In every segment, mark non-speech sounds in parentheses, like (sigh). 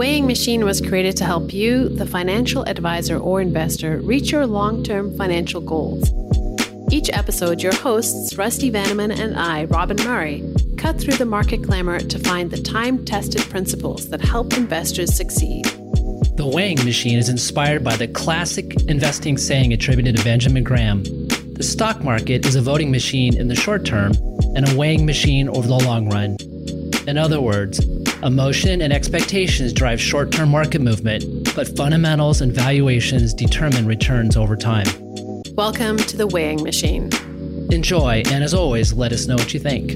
weighing machine was created to help you, the financial advisor or investor, reach your long term financial goals. Each episode, your hosts, Rusty Vanneman and I, Robin Murray, cut through the market glamour to find the time tested principles that help investors succeed. The weighing machine is inspired by the classic investing saying attributed to Benjamin Graham The stock market is a voting machine in the short term and a weighing machine over the long run. In other words, Emotion and expectations drive short term market movement, but fundamentals and valuations determine returns over time. Welcome to the weighing machine. Enjoy, and as always, let us know what you think.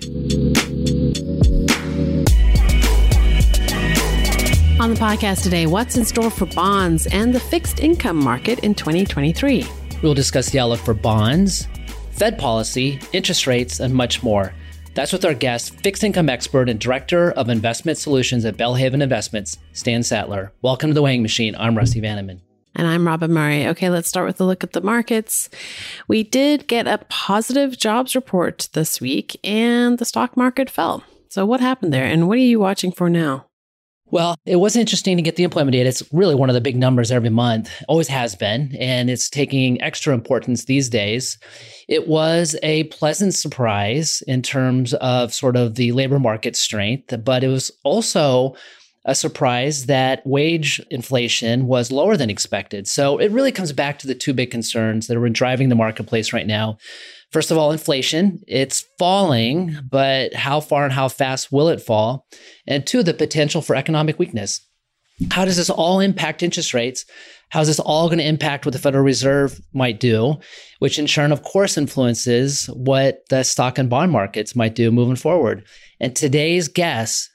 On the podcast today, what's in store for bonds and the fixed income market in 2023? We'll discuss the outlook for bonds, Fed policy, interest rates, and much more. That's with our guest, fixed income expert and director of investment solutions at Belle Haven Investments, Stan Sattler. Welcome to the weighing machine. I'm Rusty Vanneman. And I'm Robin Murray. Okay, let's start with a look at the markets. We did get a positive jobs report this week, and the stock market fell. So, what happened there, and what are you watching for now? Well, it was interesting to get the employment data. It's really one of the big numbers every month, always has been, and it's taking extra importance these days. It was a pleasant surprise in terms of sort of the labor market strength, but it was also a surprise that wage inflation was lower than expected. So it really comes back to the two big concerns that are driving the marketplace right now First of all, inflation, it's falling, but how far and how fast will it fall? And two, the potential for economic weakness. How does this all impact interest rates? How's this all going to impact what the Federal Reserve might do, which in turn, of course, influences what the stock and bond markets might do moving forward? And today's guest,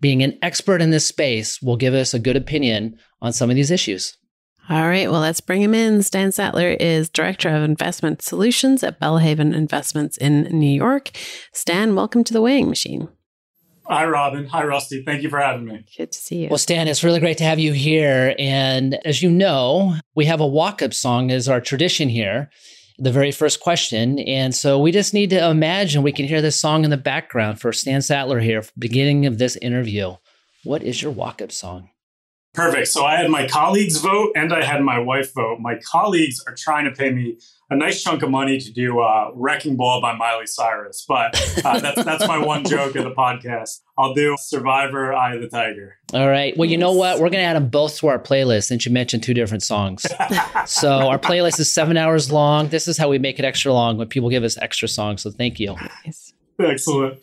being an expert in this space, will give us a good opinion on some of these issues. All right, well, let's bring him in. Stan Sattler is Director of Investment Solutions at Belle Haven Investments in New York. Stan, welcome to the weighing machine. Hi, Robin. Hi, Rusty. Thank you for having me. Good to see you. Well, Stan, it's really great to have you here. And as you know, we have a walk up song as our tradition here, the very first question. And so we just need to imagine we can hear this song in the background for Stan Sattler here, beginning of this interview. What is your walk up song? Perfect. So I had my colleagues vote and I had my wife vote. My colleagues are trying to pay me a nice chunk of money to do uh, Wrecking Ball by Miley Cyrus, but uh, (laughs) that's that's my one joke of the podcast. I'll do Survivor, Eye of the Tiger. All right. Well, you know what? We're going to add them both to our playlist since you mentioned two different songs. (laughs) so our playlist is seven hours long. This is how we make it extra long when people give us extra songs. So thank you. Excellent.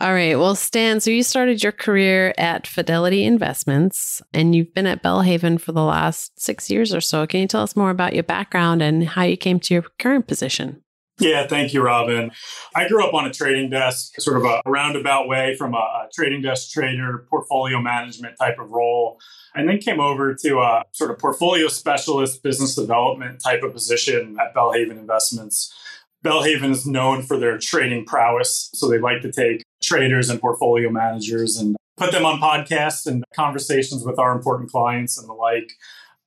All right. Well, Stan, so you started your career at Fidelity Investments and you've been at Belle Haven for the last six years or so. Can you tell us more about your background and how you came to your current position? Yeah, thank you, Robin. I grew up on a trading desk, sort of a roundabout way from a, trading desk trader, portfolio management type of role, and then came over to a sort of portfolio specialist, business development type of position at Belle Haven Investments. Belle Haven is known for their trading prowess. So they like to take traders and portfolio managers and put them on podcasts and conversations with our important clients and the like.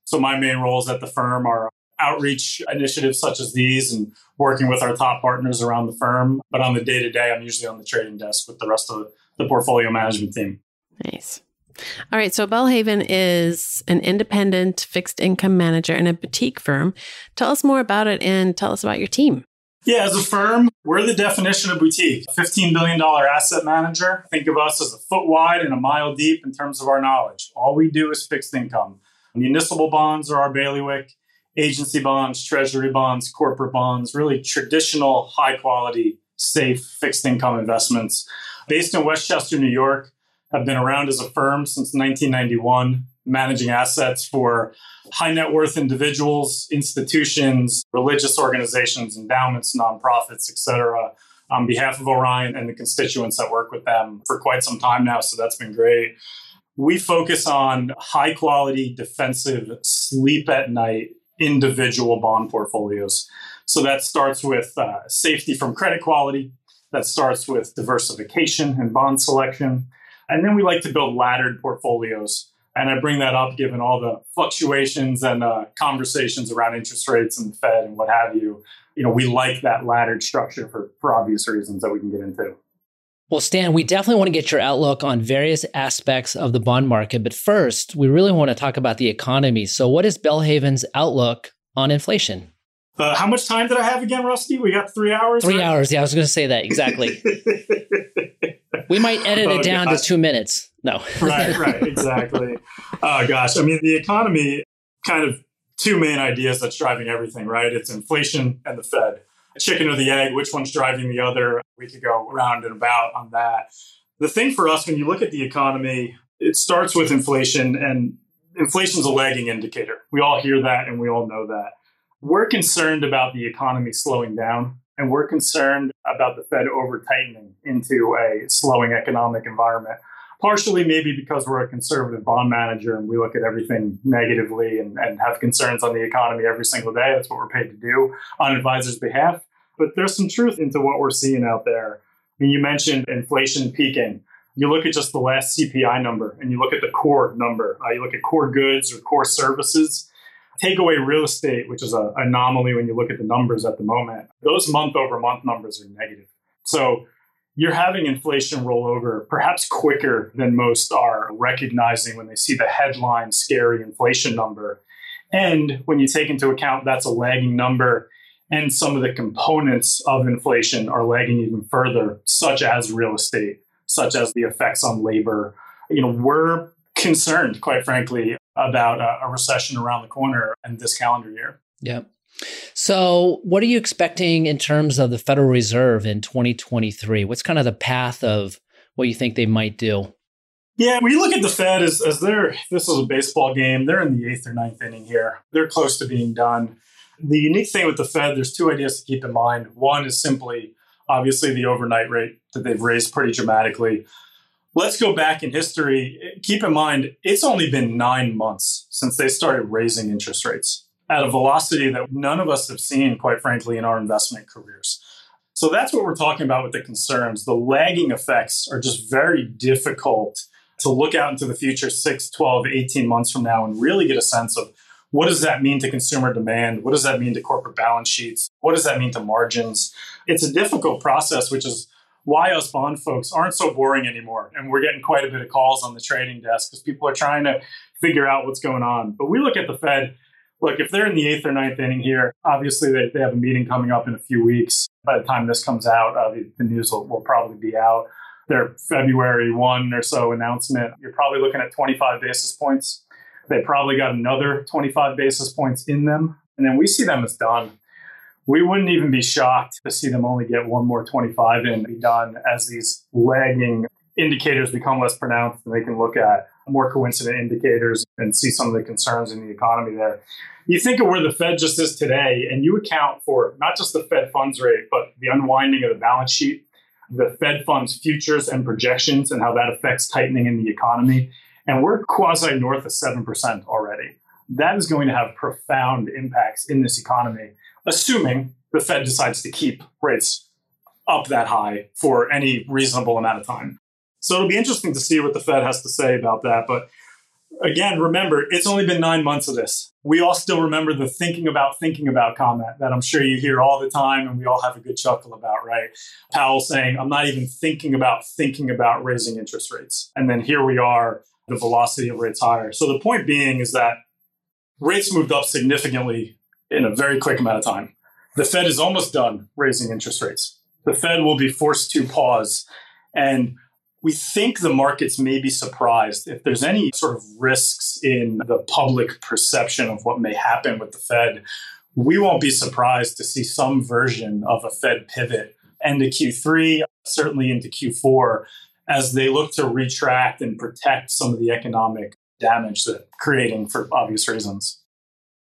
So my main roles at the firm are outreach initiatives such as these and working with our top partners around the firm. But on the day to day, I'm usually on the trading desk with the rest of the portfolio management team. Nice. All right. So Belle Haven is an independent fixed income manager in a boutique firm. Tell us more about it and tell us about your team. Yeah, as a firm, we're the definition of boutique. A $15 billion asset manager. Think of us as a foot wide and a mile deep in terms of our knowledge. All we do is fixed income. Municipal bonds are our bailiwick, agency bonds, treasury bonds, corporate bonds, really traditional, high quality, safe fixed income investments. Based in Westchester, New York, have been around as a firm since 1991 managing assets for high net worth individuals, institutions, religious organizations, endowments, nonprofits, etc. On behalf of Orion and the constituents that work with them for quite some time now. So that's been great. We focus on high quality, defensive, sleep at night individual bond portfolios. So that starts with uh, safety from credit quality, that starts with diversification and bond selection. And then we like to build laddered portfolios and I bring that up given all the fluctuations and uh, conversations around interest rates and the Fed and what have you. You know, we like that laddered structure for, for obvious reasons that we can get into. Well, Stan, we definitely want to get your outlook on various aspects of the bond market. But first, we really want to talk about the economy. So, what is Belle Haven's outlook on inflation? Uh, how much time did I have again, Rusty? We got three hours. Three right? hours. Yeah, I was going to say that exactly. (laughs) we might edit oh, it down gosh. to two minutes. No. right, right, (laughs) exactly. Oh gosh, I mean, the economy kind of two main ideas that's driving everything, right? It's inflation and the Fed chicken or the egg, which one's driving the other. We could go around and about on that. The thing for us, when you look at the economy, it starts with inflation, and inflation is a lagging indicator. We all hear that and we all know that. We're concerned about the economy slowing down, and we're concerned about the Fed over tightening into a slowing economic environment partially maybe because we're a conservative bond manager and we look at everything negatively and, and have concerns on the economy every single day. That's what we're paid to do on advisors' behalf. But there's some truth into what we're seeing out there. I mean, you mentioned inflation peaking. You look at just the last CPI number and you look at the core number. Uh, you look at core goods or core services. Take away real estate, which is an anomaly when you look at the numbers at the moment. Those month over month numbers are negative. So you're having inflation roll over perhaps quicker than most are recognizing when they see the headline scary inflation number. And when you take into account that's a lagging number and some of the components of inflation are lagging even further, such as real estate, such as the effects on labor, you know, we're concerned, quite frankly, about a, a recession around the corner in this calendar year. Yeah. So, what are you expecting in terms of the Federal Reserve in 2023? What's kind of the path of what you think they might do? Yeah, we look at the Fed as, as they're, this is a baseball game. They're in the eighth or ninth inning here. They're close to being done. The unique thing with the Fed, there's two ideas to keep in mind. One is simply, obviously, the overnight rate that they've raised pretty dramatically. Let's go back in history. Keep in mind, it's only been nine months since they started raising interest rates at a velocity that none of us have seen, quite frankly, in our investment careers. So that's what we're talking about with the concerns. The lagging effects are just very difficult to look out into the future 6, 12, 18 months from now and really get a sense of what does that mean to consumer demand? What does that mean to corporate balance sheets? What does that mean to margins? It's a difficult process, which is why us bond folks aren't so boring anymore. And we're getting quite a bit of calls on the trading desk because people are trying to figure out what's going on. But we look at the Fed look, if they're in the eighth or ninth inning here, obviously they, they have a meeting coming up in a few weeks. By the time this comes out, uh, the, the, news will, will probably be out. Their February 1 or so announcement, you're probably looking at 25 basis points. They probably got another 25 basis points in them. And then we see them as done. We wouldn't even be shocked to see them only get one more 25 in be done as these lagging indicators become less pronounced and they can look at more coincident indicators and see some of the concerns in the economy there. You think of where the Fed just is today, and you account for not just the Fed funds rate, but the unwinding of the balance sheet, the Fed funds futures and projections, and how that affects tightening in the economy. And we're quasi north of 7% already. That is going to have profound impacts in this economy, assuming the Fed decides to keep rates up that high for any reasonable amount of time. So it'll be interesting to see what the Fed has to say about that. But again, remember, it's only been nine months of this. We all still remember the thinking about thinking about comment that I'm sure you hear all the time and we all have a good chuckle about, right? Powell saying, I'm not even thinking about thinking about raising interest rates. And then here we are, the velocity of rates higher. So the point being is that rates moved up significantly in a very quick amount of time. The Fed is almost done raising interest rates. The Fed will be forced to pause. And we think the markets may be surprised if there's any sort of risks in the public perception of what may happen with the Fed. We won't be surprised to see some version of a Fed pivot end of Q3, certainly into Q4, as they look to retract and protect some of the economic damage that creating for obvious reasons.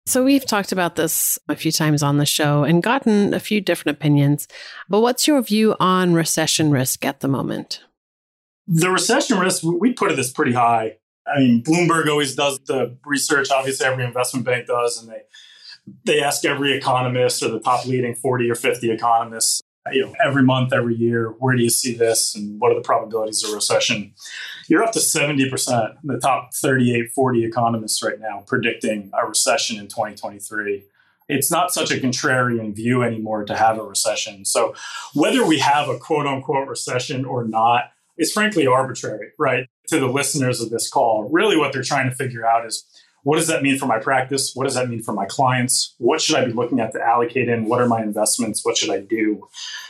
So, we've talked about this a few times on the show and gotten a few different opinions. But what's your view on recession risk at the moment? The recession risk, we put it as pretty high. I mean, Bloomberg always does the research. Obviously, every investment bank does, and they they ask every economist or the top leading 40 or 50 economists, you know, every month, every year, where do you see this and what are the probabilities of recession? You're up to 70%, the top 38, 40 economists right now predicting a recession in 2023. it's not such a contrarian view anymore to have a recession. So whether we have a quote unquote recession or not is frankly arbitrary, right? To the listeners of this call, really what they're trying to figure out is what does that mean for my practice? What does that mean for my clients? What should I be looking at to allocate in? What are my investments? What should I do?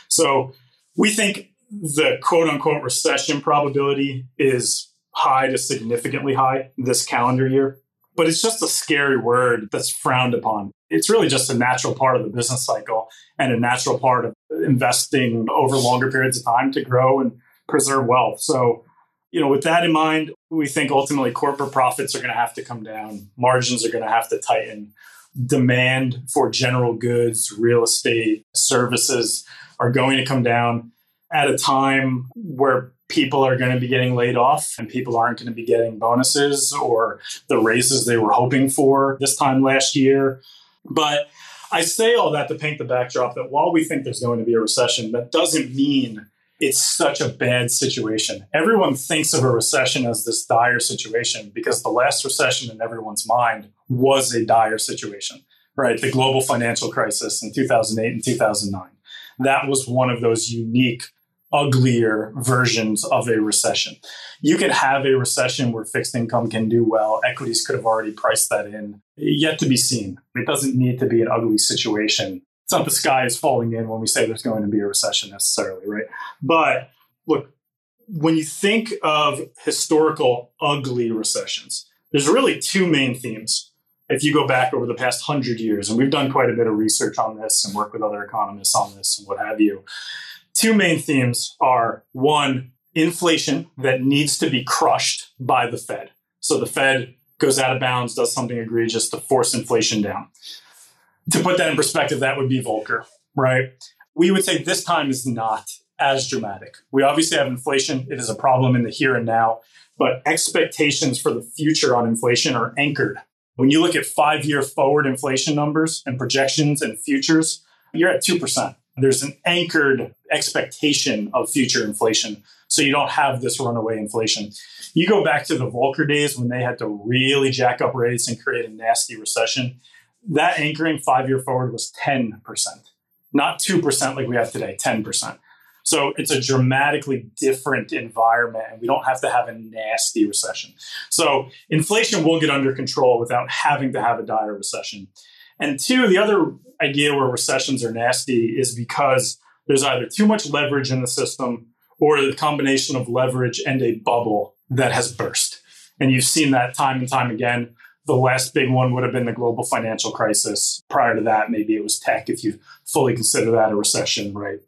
So we think the quote unquote recession probability is high to significantly high this calendar year but it's just a scary word that's frowned upon. It's really just a natural part of the business cycle and a natural part of investing over longer periods of time to grow and preserve wealth. So, you know, with that in mind, we think ultimately corporate profits are going to have to come down, margins are going to have to tighten, demand for general goods, real estate, services are going to come down at a time where people are going to be getting laid off and people aren't going to be getting bonuses or the raises they were hoping for this time last year. But I say all that to paint the backdrop that while we think there's going to be a recession, that doesn't mean it's such a bad situation. Everyone thinks of a recession as this dire situation because the last recession in everyone's mind was a dire situation, right? The global financial crisis in 2008 and 2009. That was one of those unique uglier versions of a recession. You could have a recession where fixed income can do well. Equities could have already priced that in. Yet to be seen. It doesn't need to be an ugly situation. It's not the sky is falling in when we say there's going to be a recession necessarily, right? But look, when you think of historical ugly recessions, there's really two main themes. If you go back over the past hundred years, and we've done quite a bit of research on this and work with other economists on this and what have you, two main themes are one, inflation that needs to be crushed by the Fed. So the Fed goes out of bounds, does something egregious to force inflation down. To put that in perspective, that would be Volcker, right? We would say this time is not as dramatic. We obviously have inflation, it is a problem in the here and now, but expectations for the future on inflation are anchored. When you look at five year forward inflation numbers and projections and futures, you're at 2% there's an anchored expectation of future inflation. So you don't have this runaway inflation. You go back to the Volcker days when they had to really jack up rates and create a nasty recession. That anchoring five year forward was 10%, not 2% like we have today, 10%. So it's a dramatically different environment, and we don't have to have a nasty recession. So inflation will get under control without having to have a dire recession. And two, the other idea where recessions are nasty is because there's either too much leverage in the system or the combination of leverage and a bubble that has burst. And you've seen that time and time again. The last big one would have been the global financial crisis. Prior to that, maybe it was tech, if you fully consider that a recession, right?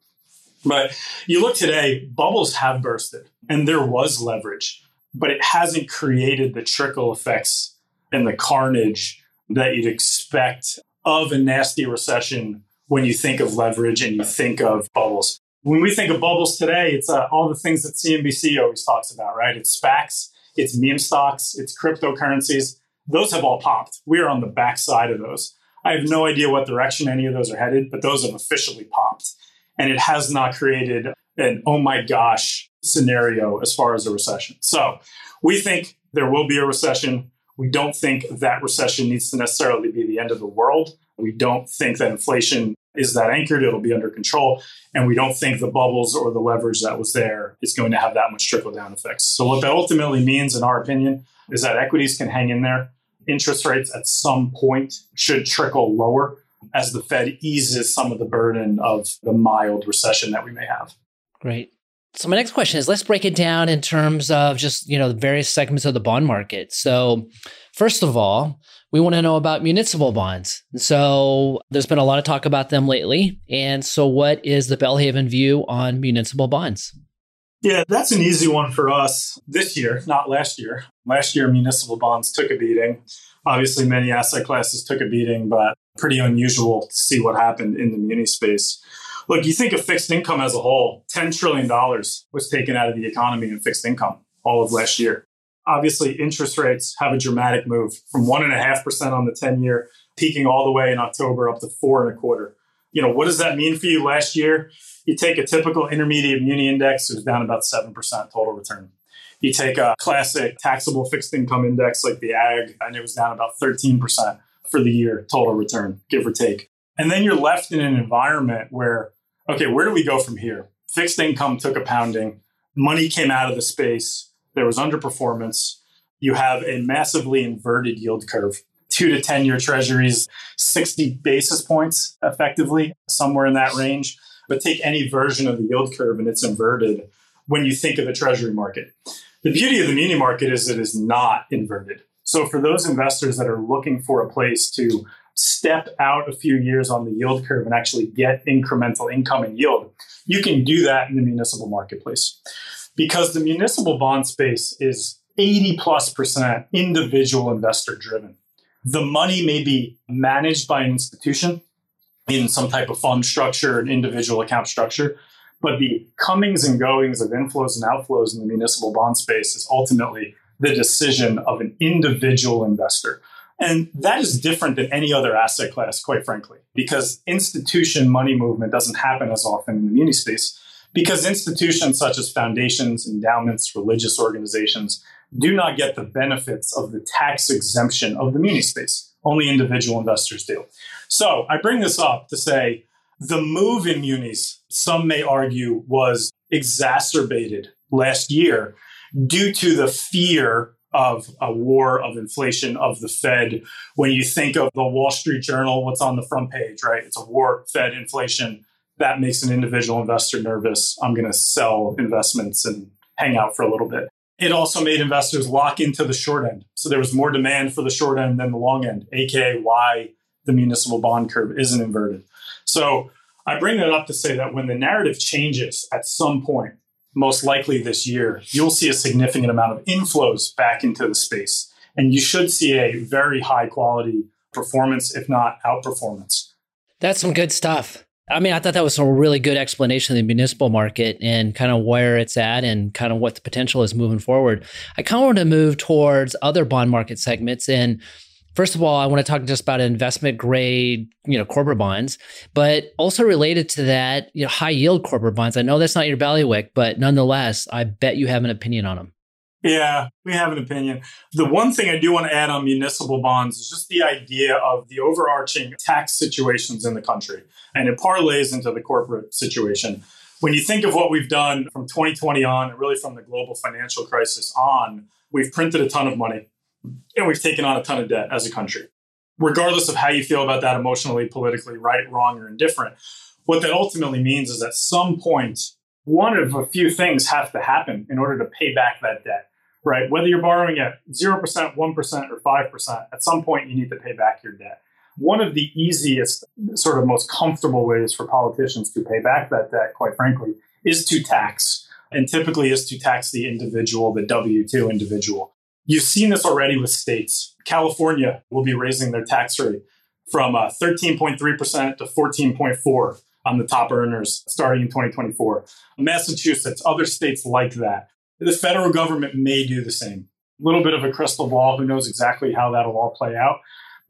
But you look today, bubbles have bursted and there was leverage, but it hasn't created the trickle effects and the carnage that you'd expect of a nasty recession when you think of leverage and you think of bubbles. When we think of bubbles today, it's uh, all the things that CNBC always talks about, right? It's SPACs, it's meme stocks, it's cryptocurrencies. Those have all popped. We are on the backside of those. I have no idea what direction any of those are headed, but those have officially popped. And it has not created an oh my gosh scenario as far as a recession. So we think there will be a recession. We don't think that recession needs to necessarily be the end of the world. We don't think that inflation is that anchored, it'll be under control. And we don't think the bubbles or the leverage that was there is going to have that much trickle down effects. So, what that ultimately means, in our opinion, is that equities can hang in there. Interest rates at some point should trickle lower as the Fed eases some of the burden of the mild recession that we may have. Great. So my next question is let's break it down in terms of just, you know, the various segments of the bond market. So first of all, we want to know about municipal bonds. So there's been a lot of talk about them lately. And so what is the Belle Haven view on municipal bonds? Yeah, that's an easy one for us this year, not last year. Last year, municipal bonds took a beating. Obviously, many asset classes took a beating, but pretty unusual to see what happened in the muni space. Look, you think of fixed income as a whole, $10 trillion was taken out of the economy in fixed income all of last year. Obviously, interest rates have a dramatic move from 1.5% on the 10 year, peaking all the way in October up to four and a quarter. You know, what does that mean for you last year? You take a typical intermediate muni index, it was down about 7% total return. You take a classic taxable fixed income index like the Agg, and it was down about 13% for the year, total return, give or take. And then you're left in an environment where, okay, where do we go from here? Fixed income took a pounding, money came out of the space, there was underperformance. You have a massively inverted yield curve two to 10 year treasuries, 60 basis points effectively, somewhere in that range. But take any version of the yield curve and it's inverted when you think of the treasury market. The beauty of the muni market is it is not inverted. So for those investors that are looking for a place to step out a few years on the yield curve and actually get incremental income and yield, you can do that in the municipal marketplace. Because the municipal bond space is 80 plus percent individual investor driven. The money may be managed by an institution in some type of fund structure, an individual account structure, but the comings and goings of inflows and outflows in the municipal bond space is ultimately the decision of an individual investor. And that is different than any other asset class, quite frankly, because institution money movement doesn't happen as often in the muni space. Because institutions such as foundations, endowments, religious organizations do not get the benefits of the tax exemption of the muni space. Only individual investors do. So I bring this up to say the move in munis, some may argue, was exacerbated last year due to the fear of a war of inflation of the Fed. When you think of the Wall Street Journal, what's on the front page, right? It's a war, Fed, inflation. That makes an individual investor nervous. I'm going to sell investments and hang out for a little bit. It also made investors lock into the short end. So there was more demand for the short end than the long end, aka why the municipal bond curve isn't inverted. So I bring that up to say that when the narrative changes at some point, most likely this year, you'll see a significant amount of inflows back into the space. And you should see a very high quality performance, if not outperformance. That's some good stuff. I mean, I thought that was a really good explanation of the municipal market and kind of where it's at and kind of what the potential is moving forward. I kind of want to move towards other bond market segments. And first of all, I want to talk just about investment grade, you know, corporate bonds, but also related to that, you know, high yield corporate bonds. I know that's not your bailiwick, but nonetheless, I bet you have an opinion on them. Yeah, we have an opinion. The one thing I do want to add on municipal bonds is just the idea of the overarching tax situations in the country. And it parlays into the corporate situation. When you think of what we've done from 2020 on, and really from the global financial crisis on, we've printed a ton of money and we've taken on a ton of debt as a country. Regardless of how you feel about that emotionally, politically, right, wrong, or indifferent, what that ultimately means is at some point, one of a few things have to happen in order to pay back that debt right? Whether you're borrowing at 0%, 1%, or 5%, at some point you need to pay back your debt. One of the easiest, sort of most comfortable ways for politicians to pay back that debt, quite frankly, is to tax. And typically is to tax the individual, the W 2 individual. You've seen this already with states. California will be raising their tax rate from uh, 13.3% to 14.4 on the top earners starting in 2024. Massachusetts, other states like that. The federal government may do the same. A little bit of a crystal ball. Who knows exactly how that'll all play out?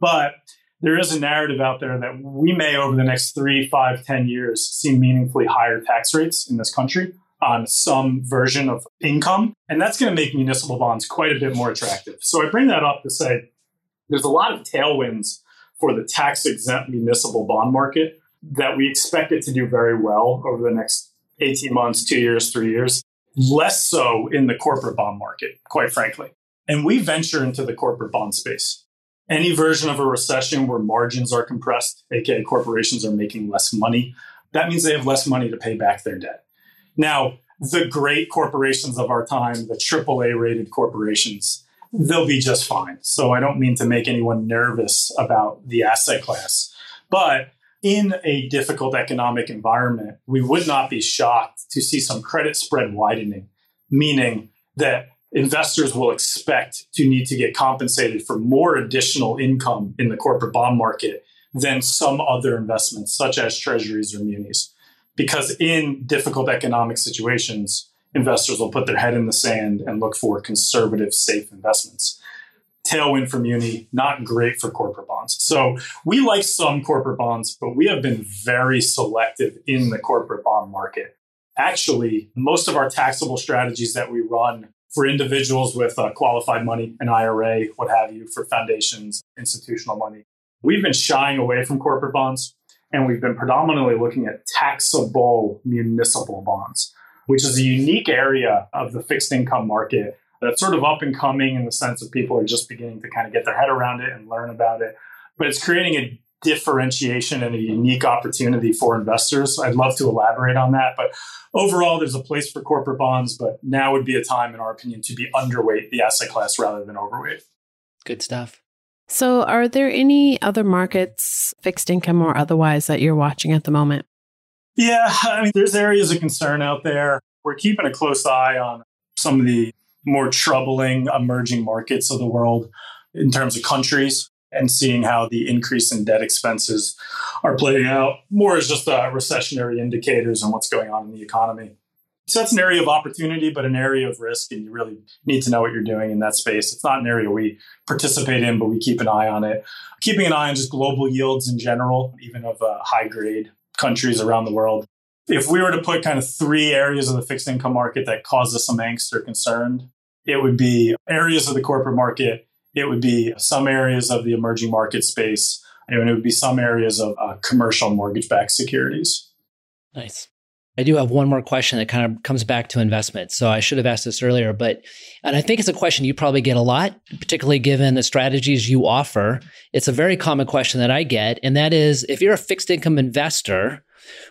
But there is a narrative out there that we may, over the next three, five, ten years, see meaningfully higher tax rates in this country on some version of income. And that's going to make municipal bonds quite a bit more attractive. So I bring that up to say there's a lot of tailwinds for the tax exempt municipal bond market that we expect it to do very well over the next 18 months, two years, three years less so in the corporate bond market, quite frankly. And we venture into the corporate bond space. Any version of a recession where margins are compressed, aka corporations are making less money, that means they have less money to pay back their debt. Now, the great corporations of our time, the AAA rated corporations, they'll be just fine. So I don't mean to make anyone nervous about the asset class. But in a difficult economic environment, we would not be shocked to see some credit spread widening, meaning that investors will expect to need to get compensated for more additional income in the corporate bond market than some other investments, such as treasuries or munis. Because in difficult economic situations, investors will put their head in the sand and look for conservative, safe investments tailwind for uni, not great for corporate bonds. So we like some corporate bonds, but we have been very selective in the corporate bond market. Actually, most of our taxable strategies that we run for individuals with uh, qualified money, an IRA, what have you, for foundations, institutional money, we've been shying away from corporate bonds and we've been predominantly looking at taxable municipal bonds, which is a unique area of the fixed income market that's sort of up and coming in the sense that people are just beginning to kind of get their head around it and learn about it. But it's creating a differentiation and a unique opportunity for investors. I'd love to elaborate on that. But overall, there's a place for corporate bonds, but now would be a time, in our opinion, to be underweight the asset class rather than overweight. Good stuff. So, are there any other markets, fixed income or otherwise, that you're watching at the moment? Yeah, I mean, there's areas of concern out there. We're keeping a close eye on some of the more troubling emerging markets of the world in terms of countries and seeing how the increase in debt expenses are playing out more as just uh, recessionary indicators on what's going on in the economy. So that's an area of opportunity, but an area of risk, and you really need to know what you're doing in that space. It's not an area we participate in, but we keep an eye on it. Keeping an eye on just global yields in general, even of uh, high grade countries around the world. If we were to put kind of three areas of the fixed income market that cause us some angst or concern, it would be areas of the corporate market, it would be some areas of the emerging market space, and it would be some areas of uh, commercial mortgage backed securities. Nice. I do have one more question that kind of comes back to investment. So I should have asked this earlier, but and I think it's a question you probably get a lot, particularly given the strategies you offer. It's a very common question that I get, and that is if you're a fixed income investor,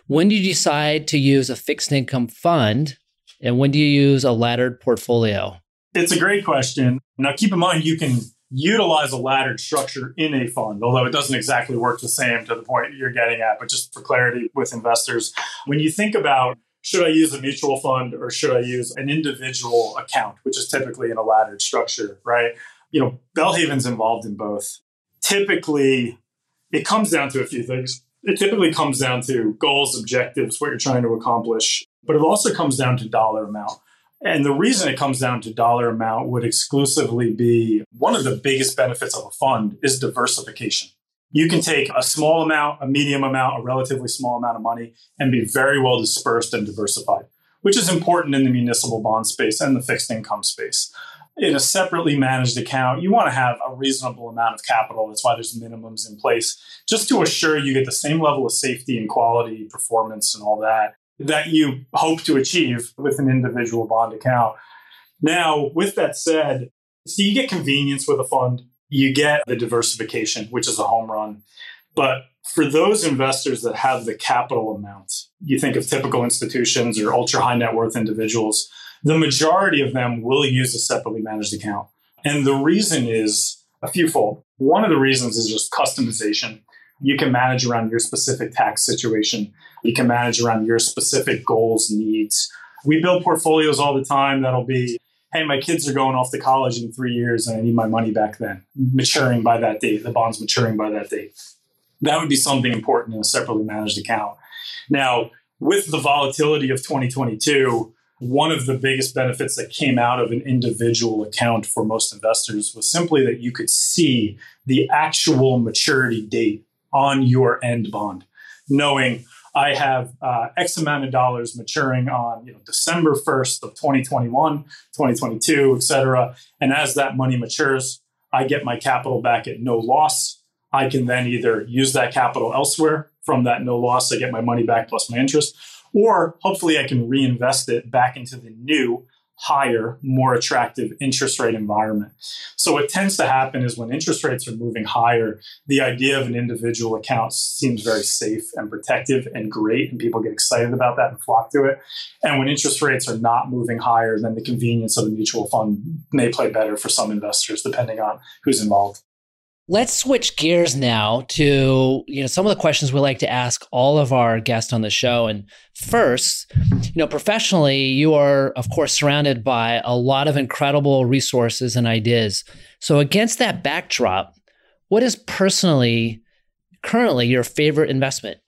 when do you decide to use a fixed income fund and when do you use a laddered portfolio? It's a great question. Now keep in mind you can utilize a laddered structure in a fund, although it doesn't exactly work the same to the point you're getting at. But just for clarity with investors, when you think about should I use a mutual fund or should I use an individual account, which is typically in a laddered structure, right? You know, Belle Haven's involved in both. Typically, it comes down to a few things. It typically comes down to goals, objectives, what you're trying to accomplish, but it also comes down to dollar amount. And the reason it comes down to dollar amount would exclusively be one of the biggest benefits of a fund is diversification. You can take a small amount, a medium amount, a relatively small amount of money and be very well dispersed and diversified, which is important in the municipal bond space and the fixed income space. In a separately managed account, you want to have a reasonable amount of capital. That's why there's minimums in place, just to assure you get the same level of safety and quality, performance, and all that that you hope to achieve with an individual bond account. Now, with that said, so you get convenience with a fund, you get the diversification, which is a home run. But for those investors that have the capital amounts, you think of typical institutions or ultra high net worth individuals, the majority of them will use a separately managed account. And the reason is a fewfold. One of the reasons is just customization. You can manage around your specific tax situation. You can manage around your specific goals, needs. We build portfolios all the time that'll be, hey, my kids are going off to college in three years and I need my money back then, maturing by that date, the bond's maturing by that date. That would be something important in a separately managed account. Now, with the volatility of 2022, one of the biggest benefits that came out of an individual account for most investors was simply that you could see the actual maturity date on your end bond, knowing I have uh, X amount of dollars maturing on you know, December 1st of 2021, 2022, et cetera. And as that money matures, I get my capital back at no loss. I can then either use that capital elsewhere from that no loss, I get my money back plus my interest, or hopefully I can reinvest it back into the new higher, more attractive interest rate environment. So what tends to happen is when interest rates are moving higher, the idea of an individual account seems very safe and protective and great, and people get excited about that and flock to it. And when interest rates are not moving higher, then the convenience of a mutual fund may play better for some investors, depending on who's involved. Let's switch gears now to you know some of the questions we like to ask all of our guests on the show. And first, you know, professionally, you are of course surrounded by a lot of incredible resources and ideas. So against that backdrop, what is personally currently your favorite investment?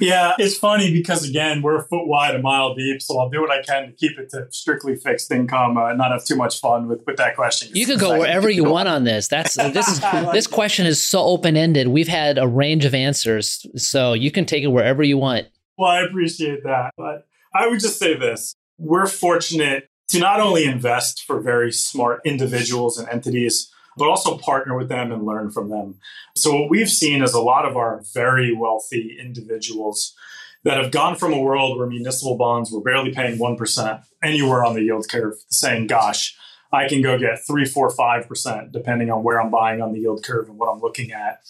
Yeah, it's funny because again, we're a foot wide, a mile deep. So I'll do what I can to keep it to strictly fixed income, uh, not have too much fun with, with that question. You can go wherever you want on this. That's (laughs) this is like this question is so open ended. We've had a range of answers, so you can take it wherever you want. Well, I appreciate that, but I would just say this: we're fortunate to not only invest for very smart individuals and entities but also partner with them and learn from them. So, what we've seen is a lot of our very wealthy individuals that have gone from a world where municipal bonds were barely paying 1% anywhere on the yield curve, saying, gosh, I can go get three, four, five percent, depending on where I'm buying on the yield curve and what I'm looking at.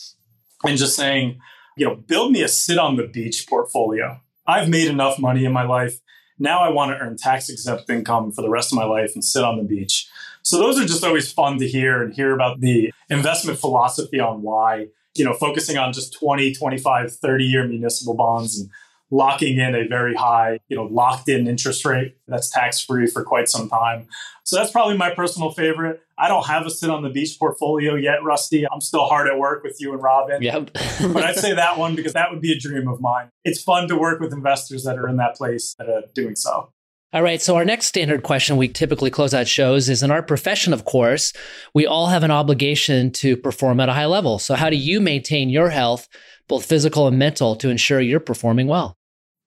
And just saying, you know, build me a sit on the beach portfolio. I've made enough money in my life. Now I want to earn tax exempt income for the rest of my life and sit on the beach. So those are just always fun to hear and hear about the investment philosophy on why, you know, focusing on just 20, 25, 30 year municipal bonds and locking in a very high, you know, locked in interest rate that's tax free for quite some time. So that's probably my personal favorite. I don't have a sit on the beach portfolio yet, Rusty. I'm still hard at work with you and Robin. Yep. (laughs) but I'd say that one because that would be a dream of mine. It's fun to work with investors that are in that place that are doing so. All right. So, our next standard question we typically close out shows is in our profession, of course, we all have an obligation to perform at a high level. So, how do you maintain your health, both physical and mental, to ensure you're performing well?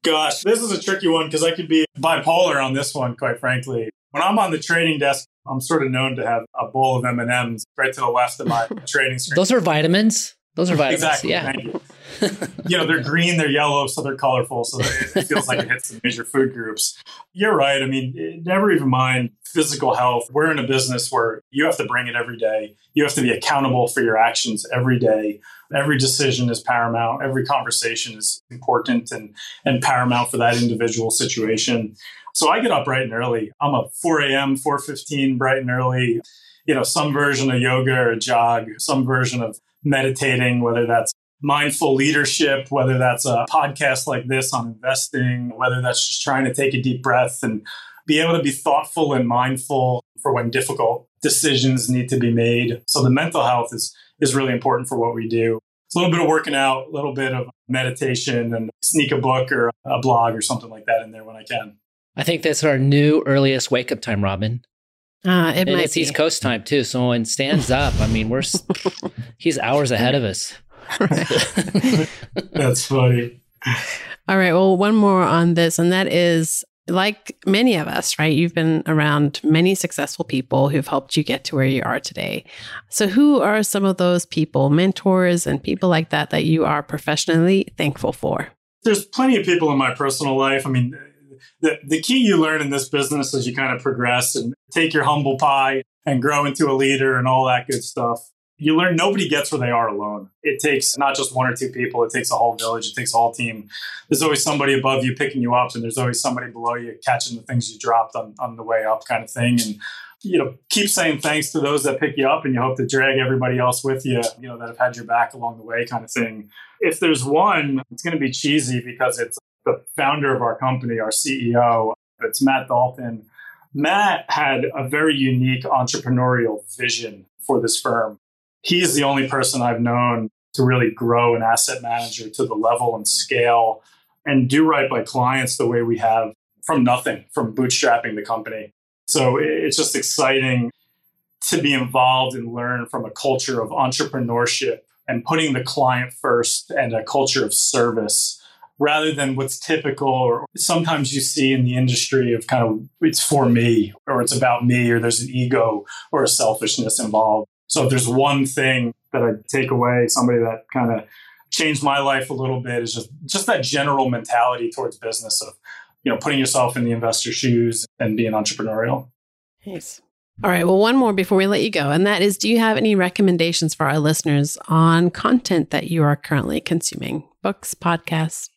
Gosh, this is a tricky one because I could be bipolar on this one, quite frankly. When I'm on the trading desk, I'm sort of known to have a bowl of M&Ms right to the left of my (laughs) trading screen. Those are vitamins. Those are vitamins. exactly. Yeah. (laughs) You. know, they're green, they're yellow, so they're colorful. So it feels like it hits the major food groups. You're right. I mean, never even mind physical health. We're in a business where you have to bring it every day. You have to be accountable for your actions every day. Every decision is paramount. Every conversation is important and, and paramount for that individual situation. So I get up bright and early. I'm up 4 a.m., 4.15, bright and early. You know, some version of yoga or jog, some version of meditating, whether that's mindful leadership, whether that's a podcast like this on investing, whether that's just trying to take a deep breath and be able to be thoughtful and mindful for when difficult decisions need to be made. So the mental health is is really important for what we do. It's a little bit of working out, a little bit of meditation and sneak a book or a blog or something like that in there when I can. I think that's our new earliest wake up time, Robin. Uh, it and might it's be. East Coast time too. So when Stan's up, I mean, we're (laughs) he's hours ahead of us. (laughs) That's funny. All right. Well, one more on this, and that is like many of us, right? You've been around many successful people who've helped you get to where you are today. So, who are some of those people, mentors and people like that, that you are professionally thankful for? There's plenty of people in my personal life. I mean, the, the key you learn in this business as you kind of progress and take your humble pie and grow into a leader and all that good stuff you learn nobody gets where they are alone. It takes not just one or two people, it takes a whole village, it takes a whole team. There's always somebody above you picking you up, and there's always somebody below you catching the things you dropped on, on the way up, kind of thing. And you know, keep saying thanks to those that pick you up and you hope to drag everybody else with you, you know, that have had your back along the way, kind of thing. If there's one, it's going to be cheesy because it's the founder of our company, our CEO. It's Matt Dalton. Matt had a very unique entrepreneurial vision for this firm he's the only person I've known to really grow an asset manager to the level and scale and do right by clients the way we have from nothing, from bootstrapping the company. So it's just exciting to be involved and learn from a culture of entrepreneurship and putting the client first and a culture of service rather than what's typical or sometimes you see in the industry of kind of it's for me or it's about me or there's an ego or a selfishness involved. So if there's one thing that I take away, somebody that kind of changed my life a little bit is just just that general mentality towards business of you know putting yourself in the investor shoes and being entrepreneurial. Nice. All right. Well, one more before we let you go, and that is do you have any recommendations for our listeners on content that you are currently consuming? Books, podcasts?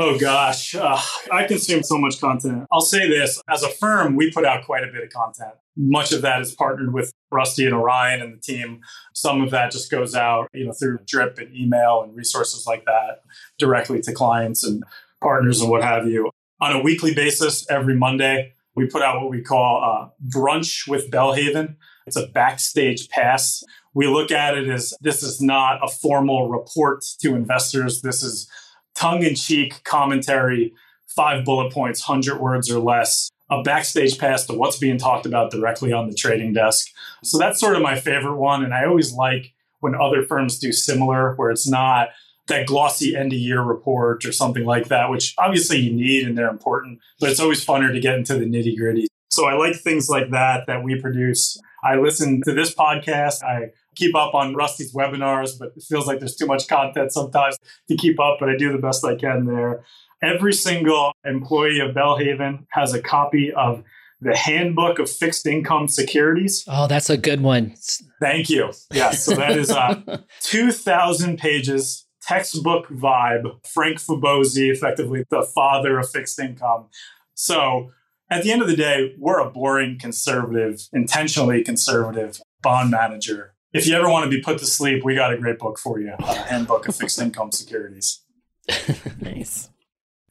Oh gosh, uh, I consume so much content. I'll say this as a firm, we put out quite a bit of content. Much of that is partnered with Rusty and Orion and the team. Some of that just goes out, you know, through drip and email and resources like that directly to clients and partners and what have you. On a weekly basis, every Monday, we put out what we call uh, brunch with Belle Haven. It's a backstage pass. We look at it as this is not a formal report to investors. This is tongue in cheek commentary, five bullet points, 100 words or less, a backstage pass to what's being talked about directly on the trading desk. So that's sort of my favorite one. And I always like when other firms do similar, where it's not that glossy end of year report or something like that, which obviously you need and they're important, but it's always funner to get into the nitty gritty. So I like things like that that we produce. I listen to this podcast. I keep up on Rusty's webinars, but it feels like there's too much content sometimes to keep up, but I do the best I can there. Every single employee of Belle Haven has a copy of the Handbook of Fixed Income Securities. Oh, that's a good one. Thank you. Yes. So that is uh, (laughs) 2,000 pages, textbook vibe. Frank Fabozzi, effectively the father of fixed income. So at the end of the day, we're a boring conservative, intentionally conservative bond manager. If you ever want to be put to sleep, we got a great book for you, uh, Handbook of Fixed Income Securities. (laughs) (laughs) nice.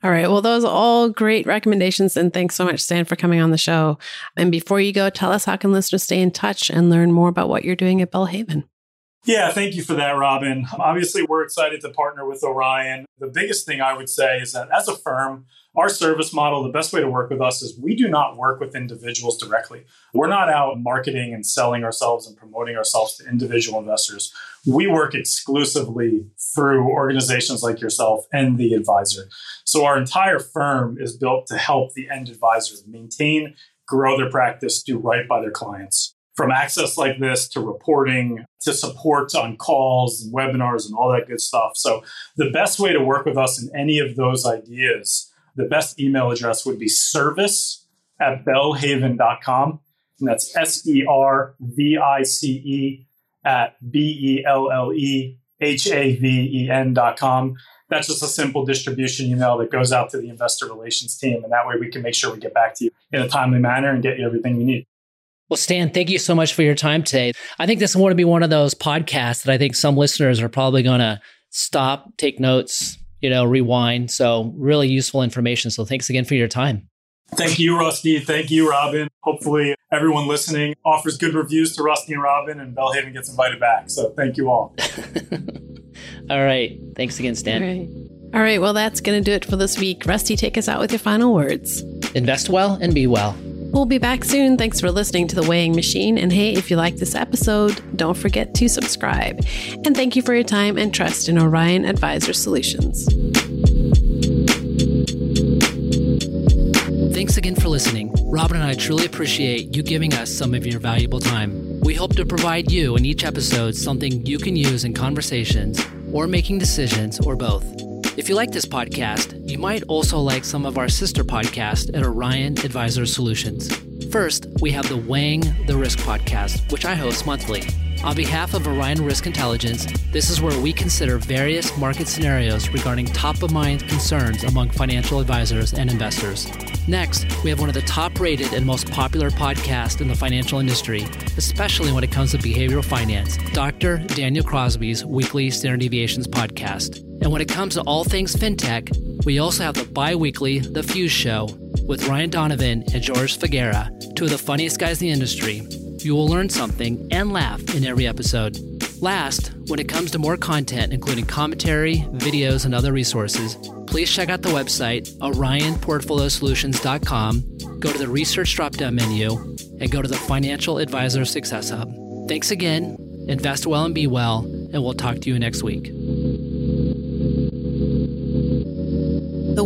All right. Well, those are all great recommendations. And thanks so much, Stan, for coming on the show. And before you go, tell us how can listeners stay in touch and learn more about what you're doing at Belle Haven? Yeah, thank you for that, Robin. Obviously, we're excited to partner with Orion. The biggest thing I would say is that as a firm, our service model, the best way to work with us is we do not work with individuals directly. We're not out marketing and selling ourselves and promoting ourselves to individual investors. We work exclusively through organizations like yourself and the advisor. So our entire firm is built to help the end advisor maintain, grow their practice, do right by their clients from access like this to reporting to support on calls and webinars and all that good stuff. So, the best way to work with us in any of those ideas, the best email address would be service at bellehaven.com. And that's S E R V I C E at B E L L E H A V E N.com. That's just a simple distribution email that goes out to the investor relations team. And that way we can make sure we get back to you in a timely manner and get you everything you need. Well, Stan, thank you so much for your time today. I think this is going to be one of those podcasts that I think some listeners are probably going to stop, take notes, you know, rewind. So, really useful information. So, thanks again for your time. Thank you, Rusty. Thank you, Robin. Hopefully, everyone listening offers good reviews to Rusty and Robin, and Belle Haven gets invited back. So, thank you all. (laughs) all right. Thanks again, Stan. All right. All right. Well, that's going to do it for this week. Rusty, take us out with your final words. Invest well and be well. We'll be back soon. Thanks for listening to The Weighing Machine. And hey, if you like this episode, don't forget to subscribe. And thank you for your time and trust in Orion Advisor Solutions. Thanks again for listening. Robin and I truly appreciate you giving us some of your valuable time. We hope to provide you in each episode something you can use in conversations or making decisions or both. If you like this podcast, you might also like some of our sister podcasts at Orion Advisor Solutions. First, we have the Weighing the Risk podcast, which I host monthly. On behalf of Orion Risk Intelligence, this is where we consider various market scenarios regarding top of mind concerns among financial advisors and investors. Next, we have one of the top rated and most popular podcasts in the financial industry, especially when it comes to behavioral finance, Dr. Daniel Crosby's weekly Standard Deviations podcast. And when it comes to all things fintech, we also have the bi weekly The Fuse Show with Ryan Donovan and George Figuera, two of the funniest guys in the industry. You will learn something and laugh in every episode. Last, when it comes to more content, including commentary, videos, and other resources, please check out the website orionportfoliosolutions.com, go to the research drop down menu, and go to the Financial Advisor Success Hub. Thanks again, invest well and be well, and we'll talk to you next week.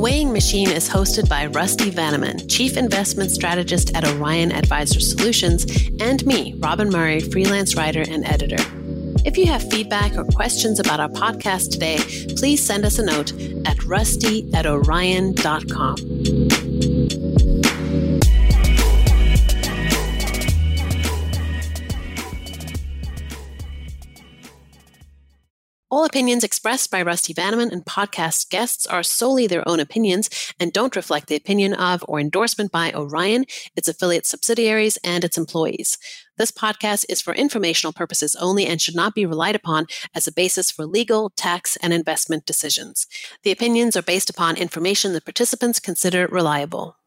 Weighing Machine is hosted by Rusty Vanneman, Chief Investment Strategist at Orion Advisor Solutions, and me, Robin Murray, freelance writer and editor. If you have feedback or questions about our podcast today, please send us a note at rusty at orion.com. All opinions expressed by Rusty Vanneman and podcast guests are solely their own opinions and don't reflect the opinion of or endorsement by Orion, its affiliate subsidiaries, and its employees. This podcast is for informational purposes only and should not be relied upon as a basis for legal, tax, and investment decisions. The opinions are based upon information the participants consider reliable.